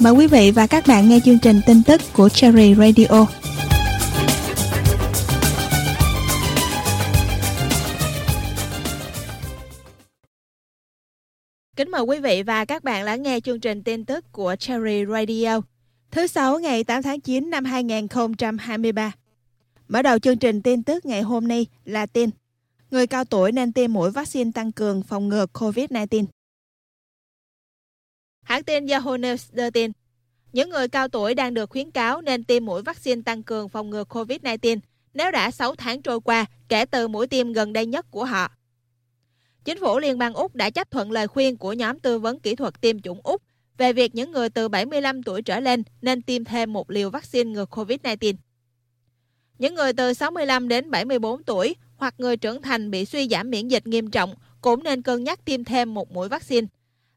Mời quý vị và các bạn nghe chương trình tin tức của Cherry Radio. Kính mời quý vị và các bạn lắng nghe chương trình tin tức của Cherry Radio. Thứ Sáu ngày 8 tháng 9 năm 2023. Mở đầu chương trình tin tức ngày hôm nay là tin, Người cao tuổi nên tiêm mũi vaccine tăng cường phòng ngừa COVID-19. Hãng tin Yahoo News đưa tin, những người cao tuổi đang được khuyến cáo nên tiêm mũi vaccine tăng cường phòng ngừa COVID-19 nếu đã 6 tháng trôi qua kể từ mũi tiêm gần đây nhất của họ. Chính phủ Liên bang Úc đã chấp thuận lời khuyên của nhóm tư vấn kỹ thuật tiêm chủng Úc về việc những người từ 75 tuổi trở lên nên tiêm thêm một liều vaccine ngừa COVID-19. Những người từ 65 đến 74 tuổi hoặc người trưởng thành bị suy giảm miễn dịch nghiêm trọng cũng nên cân nhắc tiêm thêm một mũi vaccine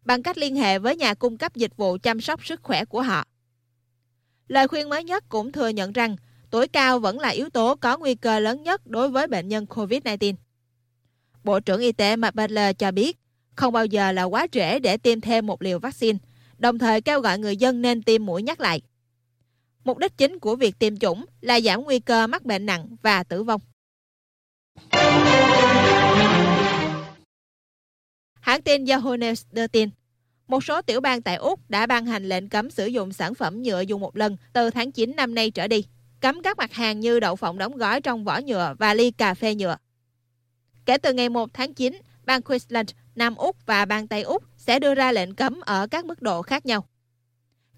bằng cách liên hệ với nhà cung cấp dịch vụ chăm sóc sức khỏe của họ. Lời khuyên mới nhất cũng thừa nhận rằng tuổi cao vẫn là yếu tố có nguy cơ lớn nhất đối với bệnh nhân COVID-19. Bộ trưởng Y tế Matt Butler cho biết không bao giờ là quá trễ để tiêm thêm một liều vaccine, đồng thời kêu gọi người dân nên tiêm mũi nhắc lại. Mục đích chính của việc tiêm chủng là giảm nguy cơ mắc bệnh nặng và tử vong. Hãng tin Yahoo News đưa tin, một số tiểu bang tại Úc đã ban hành lệnh cấm sử dụng sản phẩm nhựa dùng một lần từ tháng 9 năm nay trở đi, cấm các mặt hàng như đậu phộng đóng gói trong vỏ nhựa và ly cà phê nhựa. Kể từ ngày 1 tháng 9, bang Queensland, Nam Úc và bang Tây Úc sẽ đưa ra lệnh cấm ở các mức độ khác nhau.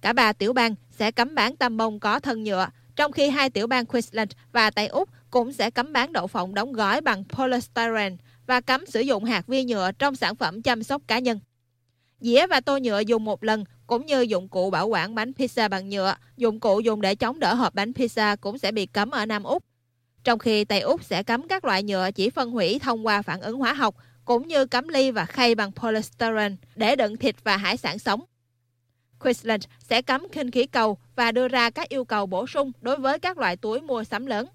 Cả ba tiểu bang sẽ cấm bán tăm bông có thân nhựa, trong khi hai tiểu bang Queensland và Tây Úc cũng sẽ cấm bán đậu phộng đóng gói bằng polystyrene và cấm sử dụng hạt vi nhựa trong sản phẩm chăm sóc cá nhân. Dĩa và tô nhựa dùng một lần cũng như dụng cụ bảo quản bánh pizza bằng nhựa, dụng cụ dùng để chống đỡ hộp bánh pizza cũng sẽ bị cấm ở Nam Úc. Trong khi Tây Úc sẽ cấm các loại nhựa chỉ phân hủy thông qua phản ứng hóa học, cũng như cấm ly và khay bằng polystyrene để đựng thịt và hải sản sống. Queensland sẽ cấm khinh khí cầu và đưa ra các yêu cầu bổ sung đối với các loại túi mua sắm lớn.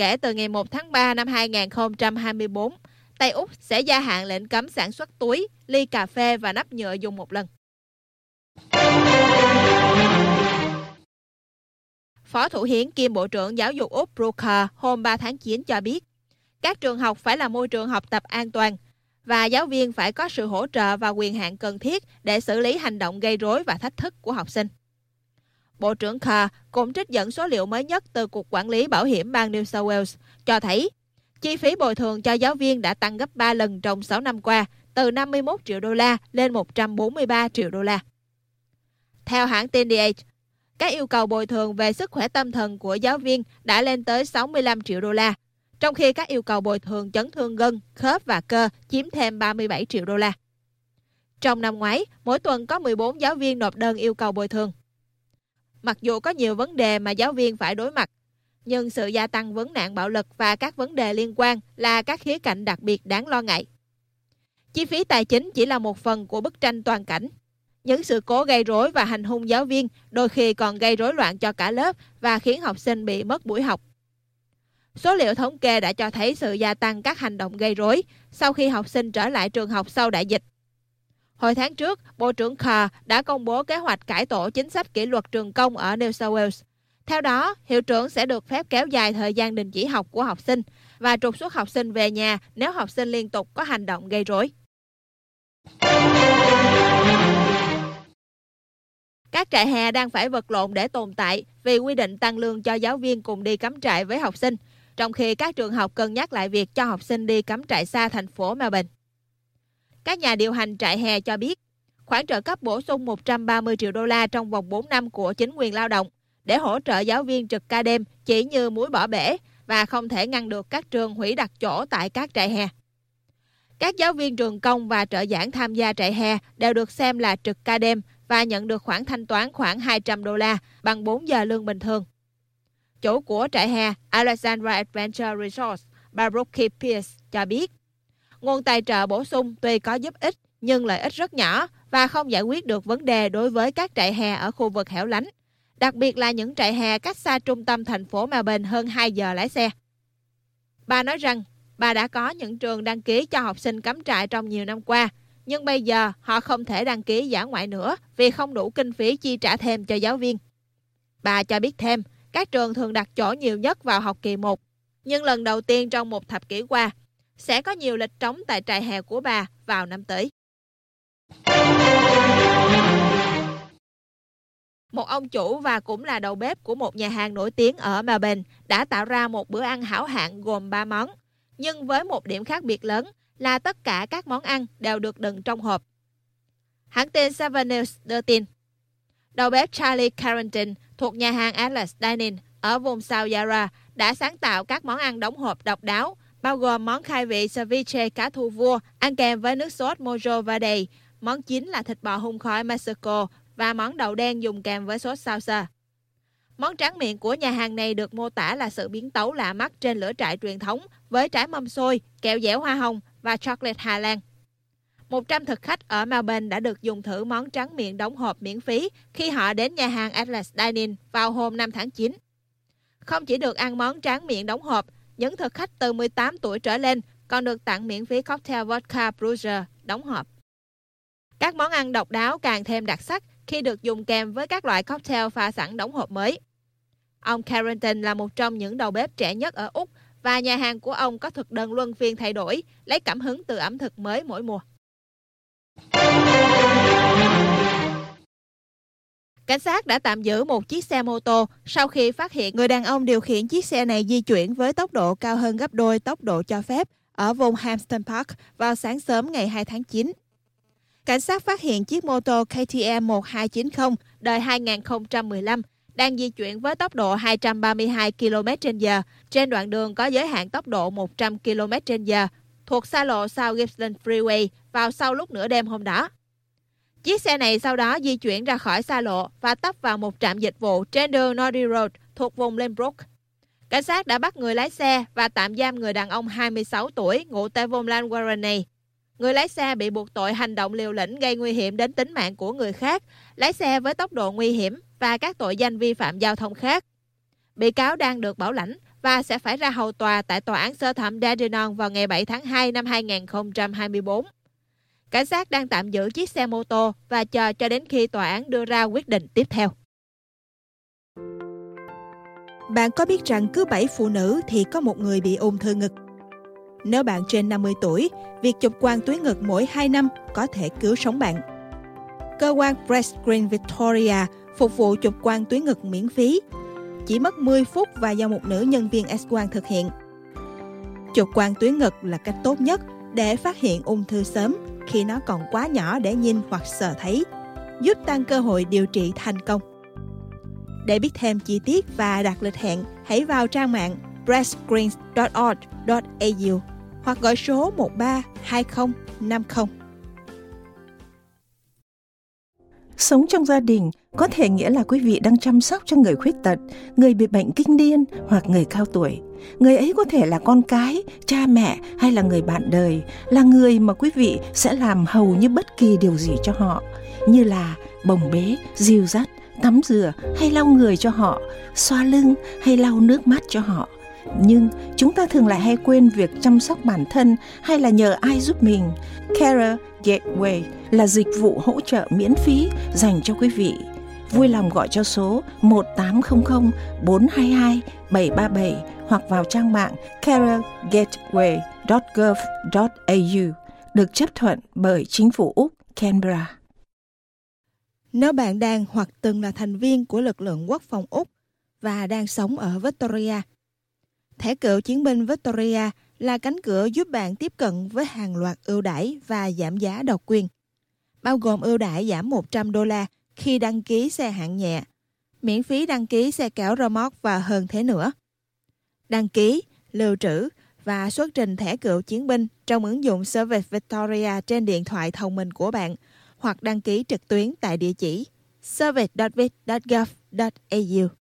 Kể từ ngày 1 tháng 3 năm 2024, Tây Úc sẽ gia hạn lệnh cấm sản xuất túi, ly cà phê và nắp nhựa dùng một lần. Phó Thủ hiến kiêm Bộ trưởng Giáo dục Úc Brooker hôm 3 tháng 9 cho biết, các trường học phải là môi trường học tập an toàn và giáo viên phải có sự hỗ trợ và quyền hạn cần thiết để xử lý hành động gây rối và thách thức của học sinh. Bộ trưởng Carr cũng trích dẫn số liệu mới nhất từ Cục Quản lý Bảo hiểm bang New South Wales cho thấy chi phí bồi thường cho giáo viên đã tăng gấp 3 lần trong 6 năm qua, từ 51 triệu đô la lên 143 triệu đô la. Theo hãng tin The Age, các yêu cầu bồi thường về sức khỏe tâm thần của giáo viên đã lên tới 65 triệu đô la, trong khi các yêu cầu bồi thường chấn thương gân, khớp và cơ chiếm thêm 37 triệu đô la. Trong năm ngoái, mỗi tuần có 14 giáo viên nộp đơn yêu cầu bồi thường. Mặc dù có nhiều vấn đề mà giáo viên phải đối mặt, nhưng sự gia tăng vấn nạn bạo lực và các vấn đề liên quan là các khía cạnh đặc biệt đáng lo ngại. Chi phí tài chính chỉ là một phần của bức tranh toàn cảnh. Những sự cố gây rối và hành hung giáo viên đôi khi còn gây rối loạn cho cả lớp và khiến học sinh bị mất buổi học. Số liệu thống kê đã cho thấy sự gia tăng các hành động gây rối sau khi học sinh trở lại trường học sau đại dịch. Hồi tháng trước, Bộ trưởng Carr đã công bố kế hoạch cải tổ chính sách kỷ luật trường công ở New South Wales. Theo đó, hiệu trưởng sẽ được phép kéo dài thời gian đình chỉ học của học sinh và trục xuất học sinh về nhà nếu học sinh liên tục có hành động gây rối. Các trại hè đang phải vật lộn để tồn tại vì quy định tăng lương cho giáo viên cùng đi cắm trại với học sinh, trong khi các trường học cân nhắc lại việc cho học sinh đi cắm trại xa thành phố Melbourne. Các nhà điều hành trại hè cho biết, khoản trợ cấp bổ sung 130 triệu đô la trong vòng 4 năm của chính quyền lao động để hỗ trợ giáo viên trực ca đêm chỉ như muối bỏ bể và không thể ngăn được các trường hủy đặt chỗ tại các trại hè. Các giáo viên trường công và trợ giảng tham gia trại hè đều được xem là trực ca đêm và nhận được khoản thanh toán khoảng 200 đô la bằng 4 giờ lương bình thường. Chủ của trại hè Alexandra Adventure Resorts bà Brookie Pierce cho biết, nguồn tài trợ bổ sung tuy có giúp ích nhưng lợi ích rất nhỏ và không giải quyết được vấn đề đối với các trại hè ở khu vực hẻo lánh, đặc biệt là những trại hè cách xa trung tâm thành phố Melbourne hơn 2 giờ lái xe. Bà nói rằng bà đã có những trường đăng ký cho học sinh cắm trại trong nhiều năm qua, nhưng bây giờ họ không thể đăng ký giả ngoại nữa vì không đủ kinh phí chi trả thêm cho giáo viên. Bà cho biết thêm, các trường thường đặt chỗ nhiều nhất vào học kỳ 1, nhưng lần đầu tiên trong một thập kỷ qua, sẽ có nhiều lịch trống tại trại hè của bà vào năm tới. Một ông chủ và cũng là đầu bếp của một nhà hàng nổi tiếng ở Melbourne đã tạo ra một bữa ăn hảo hạng gồm 3 món, nhưng với một điểm khác biệt lớn là tất cả các món ăn đều được đựng trong hộp. Hãng tin Seven News đưa tin, đầu bếp Charlie Carrington thuộc nhà hàng Atlas Dining ở vùng South Yarra đã sáng tạo các món ăn đóng hộp độc đáo, bao gồm món khai vị ceviche cá thu vua ăn kèm với nước sốt mojo verde, món chính là thịt bò hun khói Mexico và món đậu đen dùng kèm với sốt salsa. Món tráng miệng của nhà hàng này được mô tả là sự biến tấu lạ mắt trên lửa trại truyền thống với trái mâm xôi, kẹo dẻo hoa hồng và chocolate Hà Lan. 100 thực khách ở Melbourne đã được dùng thử món tráng miệng đóng hộp miễn phí khi họ đến nhà hàng Atlas Dining vào hôm 5 tháng 9. Không chỉ được ăn món tráng miệng đóng hộp, những thực khách từ 18 tuổi trở lên còn được tặng miễn phí cocktail vodka Bruiser đóng hộp. Các món ăn độc đáo càng thêm đặc sắc khi được dùng kèm với các loại cocktail pha sẵn đóng hộp mới. Ông Carrington là một trong những đầu bếp trẻ nhất ở Úc và nhà hàng của ông có thực đơn luân phiên thay đổi, lấy cảm hứng từ ẩm thực mới mỗi mùa. Cảnh sát đã tạm giữ một chiếc xe mô tô sau khi phát hiện người đàn ông điều khiển chiếc xe này di chuyển với tốc độ cao hơn gấp đôi tốc độ cho phép ở vùng Hampton Park vào sáng sớm ngày 2 tháng 9. Cảnh sát phát hiện chiếc mô tô KTM 1290 đời 2015 đang di chuyển với tốc độ 232 km/h trên đoạn đường có giới hạn tốc độ 100 km/h thuộc xa lộ South Gippsland Freeway vào sau lúc nửa đêm hôm đó. Chiếc xe này sau đó di chuyển ra khỏi xa lộ và tấp vào một trạm dịch vụ trên đường Nordy Road thuộc vùng Lembrook. Cảnh sát đã bắt người lái xe và tạm giam người đàn ông 26 tuổi ngụ tại vùng Lanwarren. Người lái xe bị buộc tội hành động liều lĩnh gây nguy hiểm đến tính mạng của người khác, lái xe với tốc độ nguy hiểm và các tội danh vi phạm giao thông khác. Bị cáo đang được bảo lãnh và sẽ phải ra hầu tòa tại tòa án sơ thẩm Dandenong vào ngày 7 tháng 2 năm 2024. Cảnh sát đang tạm giữ chiếc xe mô tô và chờ cho đến khi tòa án đưa ra quyết định tiếp theo. Bạn có biết rằng cứ 7 phụ nữ thì có một người bị ung thư ngực? Nếu bạn trên 50 tuổi, việc chụp quang tuyến ngực mỗi 2 năm có thể cứu sống bạn. Cơ quan Breast Green Victoria phục vụ chụp quang tuyến ngực miễn phí. Chỉ mất 10 phút và do một nữ nhân viên X-quang thực hiện. Chụp quang tuyến ngực là cách tốt nhất để phát hiện ung thư sớm khi nó còn quá nhỏ để nhìn hoặc sờ thấy, giúp tăng cơ hội điều trị thành công. Để biết thêm chi tiết và đặt lịch hẹn, hãy vào trang mạng breastgreens.org.au hoặc gọi số 132050. Sống trong gia đình có thể nghĩa là quý vị đang chăm sóc cho người khuyết tật, người bị bệnh kinh niên hoặc người cao tuổi. Người ấy có thể là con cái, cha mẹ hay là người bạn đời, là người mà quý vị sẽ làm hầu như bất kỳ điều gì cho họ, như là bồng bế, dìu dắt, tắm rửa hay lau người cho họ, xoa lưng hay lau nước mắt cho họ nhưng chúng ta thường lại hay quên việc chăm sóc bản thân hay là nhờ ai giúp mình. Carer Gateway là dịch vụ hỗ trợ miễn phí dành cho quý vị. Vui lòng gọi cho số 1800 422 737 hoặc vào trang mạng carergateway.gov.au được chấp thuận bởi chính phủ Úc Canberra. Nếu bạn đang hoặc từng là thành viên của lực lượng quốc phòng Úc và đang sống ở Victoria, Thẻ cựu chiến binh Victoria là cánh cửa giúp bạn tiếp cận với hàng loạt ưu đãi và giảm giá độc quyền, bao gồm ưu đãi giảm 100 đô la khi đăng ký xe hạng nhẹ, miễn phí đăng ký xe kéo rơ móc và hơn thế nữa. Đăng ký, lưu trữ và xuất trình thẻ cựu chiến binh trong ứng dụng Service Victoria trên điện thoại thông minh của bạn hoặc đăng ký trực tuyến tại địa chỉ service.vic.gov.au.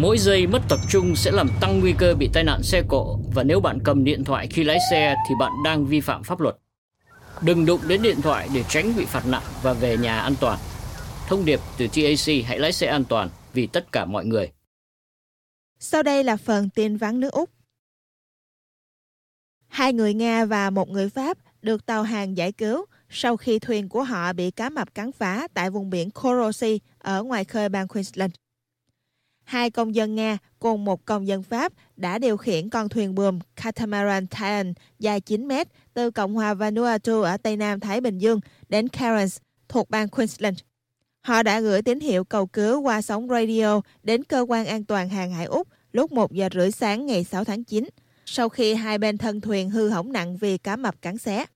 Mỗi giây mất tập trung sẽ làm tăng nguy cơ bị tai nạn xe cộ và nếu bạn cầm điện thoại khi lái xe thì bạn đang vi phạm pháp luật. Đừng đụng đến điện thoại để tránh bị phạt nặng và về nhà an toàn. Thông điệp từ TAC hãy lái xe an toàn vì tất cả mọi người. Sau đây là phần tin vắn nước Úc. Hai người Nga và một người Pháp được tàu hàng giải cứu sau khi thuyền của họ bị cá mập cắn phá tại vùng biển Coral ở ngoài khơi bang Queensland. Hai công dân Nga cùng một công dân Pháp đã điều khiển con thuyền buồm Catamaran Titan dài 9 mét từ Cộng hòa Vanuatu ở Tây Nam Thái Bình Dương đến Cairns thuộc bang Queensland. Họ đã gửi tín hiệu cầu cứu qua sóng radio đến cơ quan an toàn hàng hải Úc lúc 1 giờ rưỡi sáng ngày 6 tháng 9, sau khi hai bên thân thuyền hư hỏng nặng vì cá mập cắn xé.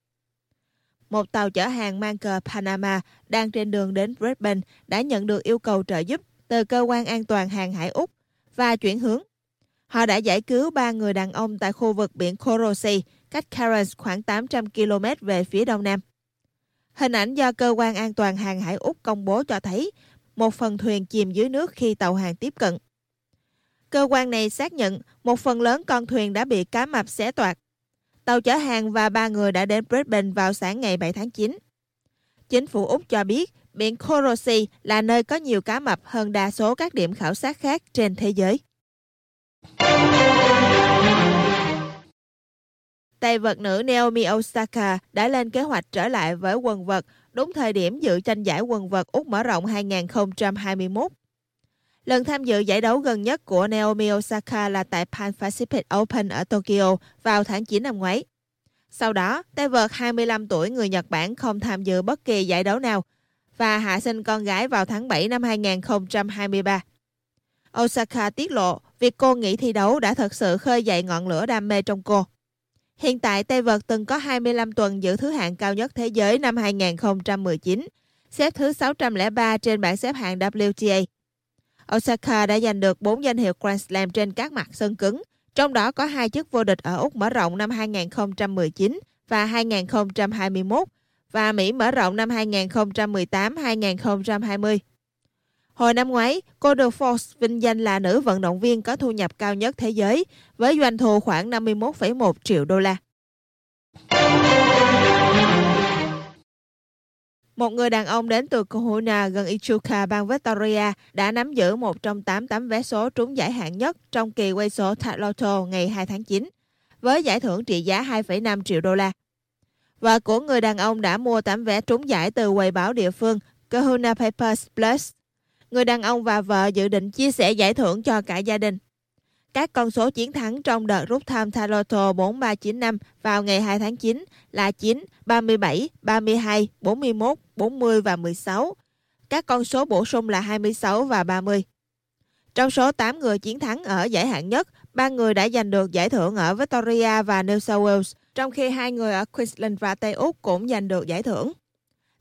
Một tàu chở hàng mang cờ Panama đang trên đường đến Brisbane đã nhận được yêu cầu trợ giúp từ cơ quan an toàn hàng hải Úc và chuyển hướng. Họ đã giải cứu ba người đàn ông tại khu vực biển Korosi, cách Cairns khoảng 800 km về phía đông nam. Hình ảnh do cơ quan an toàn hàng hải Úc công bố cho thấy một phần thuyền chìm dưới nước khi tàu hàng tiếp cận. Cơ quan này xác nhận một phần lớn con thuyền đã bị cá mập xé toạc. Tàu chở hàng và ba người đã đến Brisbane vào sáng ngày 7 tháng 9. Chính phủ Úc cho biết, biển Coral là nơi có nhiều cá mập hơn đa số các điểm khảo sát khác trên thế giới. Tay vật nữ Naomi Osaka đã lên kế hoạch trở lại với quần vật đúng thời điểm dự tranh giải quần vật Úc mở rộng 2021. Lần tham dự giải đấu gần nhất của Naomi Osaka là tại Pan Pacific Open ở Tokyo vào tháng 9 năm ngoái. Sau đó, tay vợt 25 tuổi người Nhật Bản không tham dự bất kỳ giải đấu nào và hạ sinh con gái vào tháng 7 năm 2023. Osaka tiết lộ việc cô nghỉ thi đấu đã thật sự khơi dậy ngọn lửa đam mê trong cô. Hiện tại, tay vợt từng có 25 tuần giữ thứ hạng cao nhất thế giới năm 2019, xếp thứ 603 trên bảng xếp hạng WTA. Osaka đã giành được 4 danh hiệu Grand Slam trên các mặt sân cứng, trong đó có hai chức vô địch ở Úc mở rộng năm 2019 và 2021 và Mỹ mở rộng năm 2018-2020. Hồi năm ngoái, cô được Forbes vinh danh là nữ vận động viên có thu nhập cao nhất thế giới với doanh thu khoảng 51,1 triệu đô la. Một người đàn ông đến từ Kohuna gần Ichuka, bang Victoria đã nắm giữ một trong tám tấm vé số trúng giải hạng nhất trong kỳ quay số Tag Lotto ngày 2 tháng 9, với giải thưởng trị giá 2,5 triệu đô la. Vợ của người đàn ông đã mua tấm vé trúng giải từ quầy báo địa phương Kohuna Papers Plus. Người đàn ông và vợ dự định chia sẻ giải thưởng cho cả gia đình. Các con số chiến thắng trong đợt rút thăm Thaloto 4395 vào ngày 2 tháng 9 là 9, 37, 32, 41, 40 và 16. Các con số bổ sung là 26 và 30. Trong số 8 người chiến thắng ở giải hạng nhất, ba người đã giành được giải thưởng ở Victoria và New South Wales, trong khi hai người ở Queensland và Tây Úc cũng giành được giải thưởng.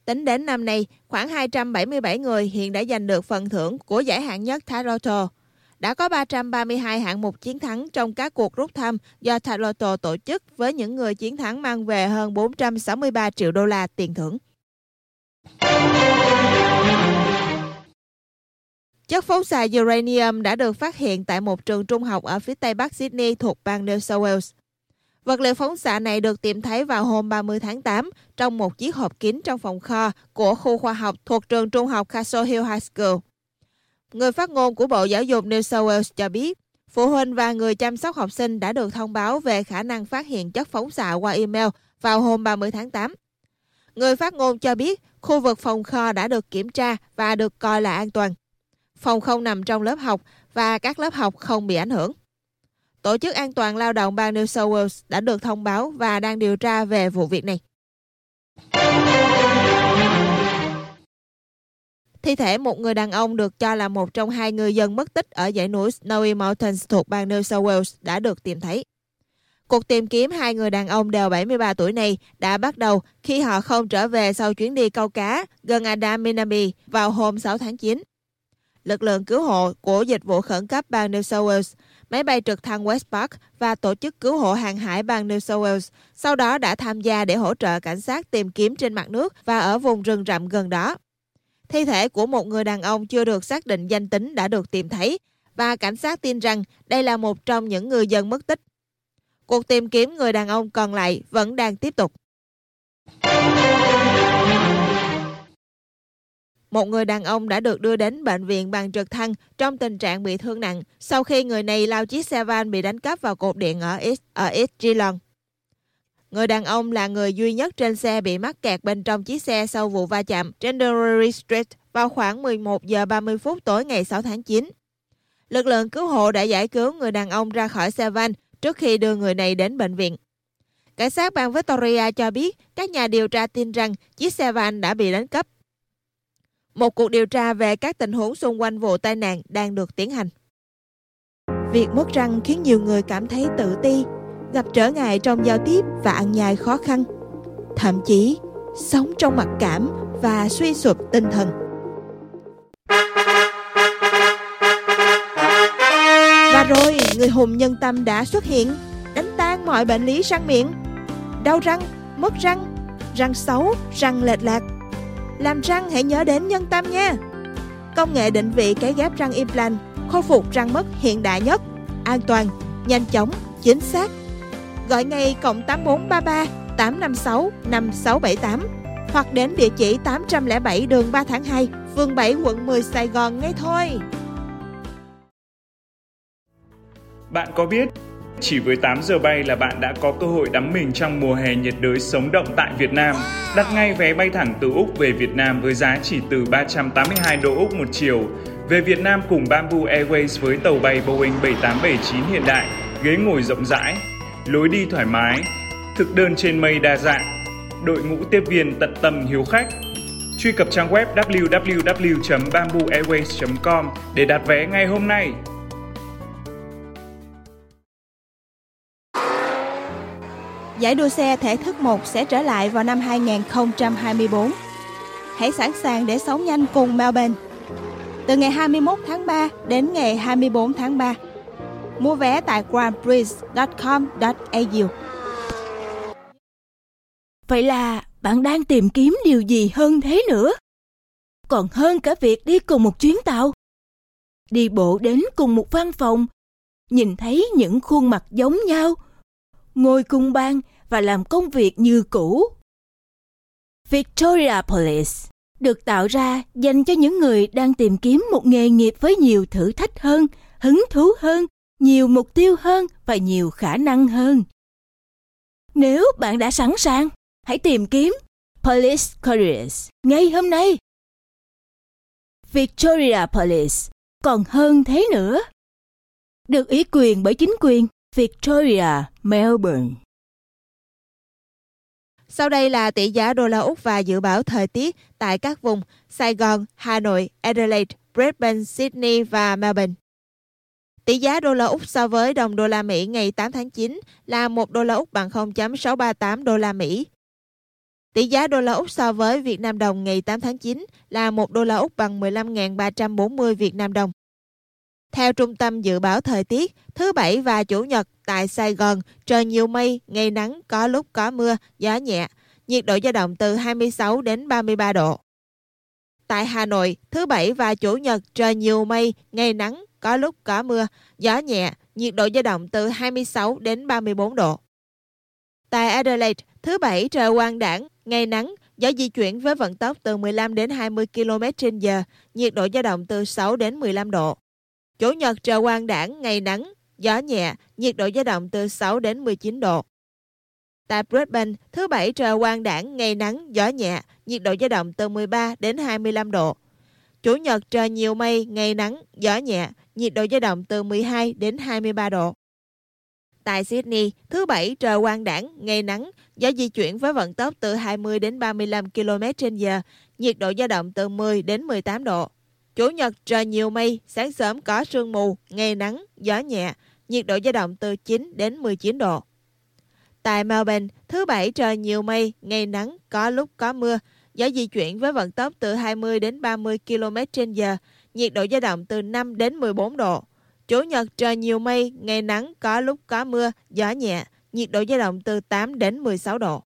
Tính đến năm nay, khoảng 277 người hiện đã giành được phần thưởng của giải hạng nhất Taroto. Đã có 332 hạng mục chiến thắng trong các cuộc rút thăm do Taroto tổ chức với những người chiến thắng mang về hơn 463 triệu đô la tiền thưởng. Chất phóng xạ uranium đã được phát hiện tại một trường trung học ở phía tây bắc Sydney thuộc bang New South Wales. Vật liệu phóng xạ này được tìm thấy vào hôm 30 tháng 8 trong một chiếc hộp kín trong phòng kho của khu khoa học thuộc trường trung học Castle Hill High School. Người phát ngôn của Bộ Giáo dục New South Wales cho biết, phụ huynh và người chăm sóc học sinh đã được thông báo về khả năng phát hiện chất phóng xạ qua email vào hôm 30 tháng 8. Người phát ngôn cho biết khu vực phòng kho đã được kiểm tra và được coi là an toàn. Phòng không nằm trong lớp học và các lớp học không bị ảnh hưởng. Tổ chức An toàn Lao động bang New South Wales đã được thông báo và đang điều tra về vụ việc này. Thi thể một người đàn ông được cho là một trong hai người dân mất tích ở dãy núi Snowy Mountains thuộc bang New South Wales đã được tìm thấy. Cuộc tìm kiếm hai người đàn ông đều 73 tuổi này đã bắt đầu khi họ không trở về sau chuyến đi câu cá gần Adaminaby vào hôm 6 tháng 9. Lực lượng cứu hộ của dịch vụ khẩn cấp bang New South Wales, máy bay trực thăng Westpac và tổ chức cứu hộ hàng hải bang New South Wales sau đó đã tham gia để hỗ trợ cảnh sát tìm kiếm trên mặt nước và ở vùng rừng rậm gần đó. Thi thể của một người đàn ông chưa được xác định danh tính đã được tìm thấy và cảnh sát tin rằng đây là một trong những người dân mất tích. Cuộc tìm kiếm người đàn ông còn lại vẫn đang tiếp tục. Một người đàn ông đã được đưa đến bệnh viện bằng trực thăng trong tình trạng bị thương nặng sau khi người này lao chiếc xe van bị đánh cắp vào cột điện ở East, ở East Geelong. Người đàn ông là người duy nhất trên xe bị mắc kẹt bên trong chiếc xe sau vụ va chạm trên Drury Street vào khoảng 11 giờ 30 phút tối ngày 6 tháng 9. Lực lượng cứu hộ đã giải cứu người đàn ông ra khỏi xe van trước khi đưa người này đến bệnh viện. Cảnh sát bang Victoria cho biết các nhà điều tra tin rằng chiếc xe van đã bị đánh cắp. Một cuộc điều tra về các tình huống xung quanh vụ tai nạn đang được tiến hành. Việc mất răng khiến nhiều người cảm thấy tự ti, gặp trở ngại trong giao tiếp và ăn nhai khó khăn. Thậm chí, sống trong mặc cảm và suy sụp tinh thần. Và rồi, người hùng nhân tâm đã xuất hiện, đánh tan mọi bệnh lý răng miệng. Đau răng, mất răng, răng xấu, răng lệch lạc. Làm răng hãy nhớ đến nhân tâm nha. Công nghệ định vị cái ghép răng implant khôi phục răng mất hiện đại nhất, an toàn, nhanh chóng, chính xác. Gọi ngay cộng 8433 856 5678 hoặc đến địa chỉ 807 đường 3 tháng 2, phường 7, quận 10, Sài Gòn ngay thôi. Bạn có biết chỉ với 8 giờ bay là bạn đã có cơ hội đắm mình trong mùa hè nhiệt đới sống động tại Việt Nam. Đặt ngay vé bay thẳng từ Úc về Việt Nam với giá chỉ từ 382 đô Úc một chiều. Về Việt Nam cùng Bamboo Airways với tàu bay Boeing 7879 hiện đại, ghế ngồi rộng rãi, lối đi thoải mái, thực đơn trên mây đa dạng, đội ngũ tiếp viên tận tâm hiếu khách. Truy cập trang web www.bambooairways.com để đặt vé ngay hôm nay. Giải đua xe thể thức 1 sẽ trở lại vào năm 2024. Hãy sẵn sàng để sống nhanh cùng Melbourne. Từ ngày 21 tháng 3 đến ngày 24 tháng 3. Mua vé tại grandprix.com.au Vậy là bạn đang tìm kiếm điều gì hơn thế nữa? Còn hơn cả việc đi cùng một chuyến tàu. Đi bộ đến cùng một văn phòng, nhìn thấy những khuôn mặt giống nhau, ngồi cùng bàn và làm công việc như cũ. Victoria Police được tạo ra dành cho những người đang tìm kiếm một nghề nghiệp với nhiều thử thách hơn, hứng thú hơn, nhiều mục tiêu hơn và nhiều khả năng hơn. Nếu bạn đã sẵn sàng, hãy tìm kiếm Police Careers ngay hôm nay. Victoria Police còn hơn thế nữa. Được ủy quyền bởi chính quyền Victoria, Melbourne. Sau đây là tỷ giá đô la Úc và dự báo thời tiết tại các vùng Sài Gòn, Hà Nội, Adelaide, Brisbane, Sydney và Melbourne. Tỷ giá đô la Úc so với đồng đô la Mỹ ngày 8 tháng 9 là 1 đô la Úc bằng 0.638 đô la Mỹ. Tỷ giá đô la Úc so với Việt Nam đồng ngày 8 tháng 9 là 1 đô la Úc bằng 15.340 Việt Nam đồng. Theo Trung tâm Dự báo Thời tiết, thứ Bảy và Chủ nhật tại Sài Gòn, trời nhiều mây, ngày nắng, có lúc có mưa, gió nhẹ, nhiệt độ dao động từ 26 đến 33 độ. Tại Hà Nội, thứ Bảy và Chủ nhật trời nhiều mây, ngày nắng, có lúc có mưa, gió nhẹ, nhiệt độ dao động từ 26 đến 34 độ. Tại Adelaide, thứ Bảy trời quang đảng, ngày nắng, gió di chuyển với vận tốc từ 15 đến 20 km h nhiệt độ dao động từ 6 đến 15 độ. Chủ nhật trời quang đảng, ngày nắng, gió nhẹ, nhiệt độ dao động từ 6 đến 19 độ. Tại Brisbane, thứ Bảy trời quang đảng, ngày nắng, gió nhẹ, nhiệt độ dao động từ 13 đến 25 độ. Chủ nhật trời nhiều mây, ngày nắng, gió nhẹ, nhiệt độ dao động từ 12 đến 23 độ. Tại Sydney, thứ Bảy trời quang đảng, ngày nắng, gió di chuyển với vận tốc từ 20 đến 35 km/h, nhiệt độ dao động từ 10 đến 18 độ. Chủ nhật trời nhiều mây, sáng sớm có sương mù, ngày nắng, gió nhẹ, nhiệt độ dao động từ 9 đến 19 độ. Tại Melbourne, thứ Bảy trời nhiều mây, ngày nắng, có lúc có mưa, gió di chuyển với vận tốc từ 20 đến 30 km/h, nhiệt độ dao động từ 5 đến 14 độ. Chủ nhật trời nhiều mây, ngày nắng, có lúc có mưa, gió nhẹ, nhiệt độ dao động từ 8 đến 16 độ.